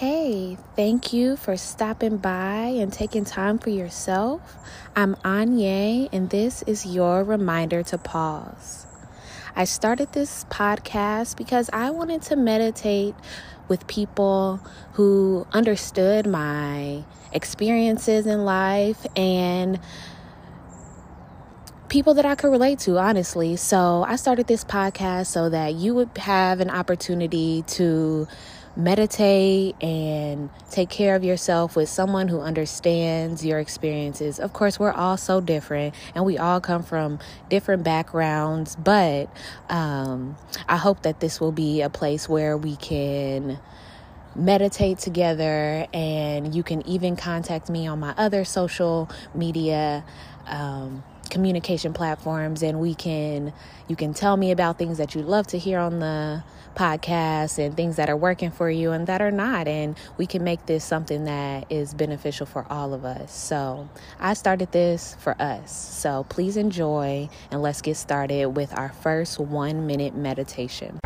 Hey, thank you for stopping by and taking time for yourself. I'm Anye, and this is your reminder to pause. I started this podcast because I wanted to meditate with people who understood my experiences in life and people that I could relate to, honestly. So I started this podcast so that you would have an opportunity to meditate and take care of yourself with someone who understands your experiences. Of course, we're all so different and we all come from different backgrounds, but um, I hope that this will be a place where we can meditate together and you can even contact me on my other social media um, communication platforms and we can you can tell me about things that you'd love to hear on the podcast and things that are working for you and that are not. And we can make this something that is beneficial for all of us. So i started this for us. So please enjoy and let's get started with our first one minute meditation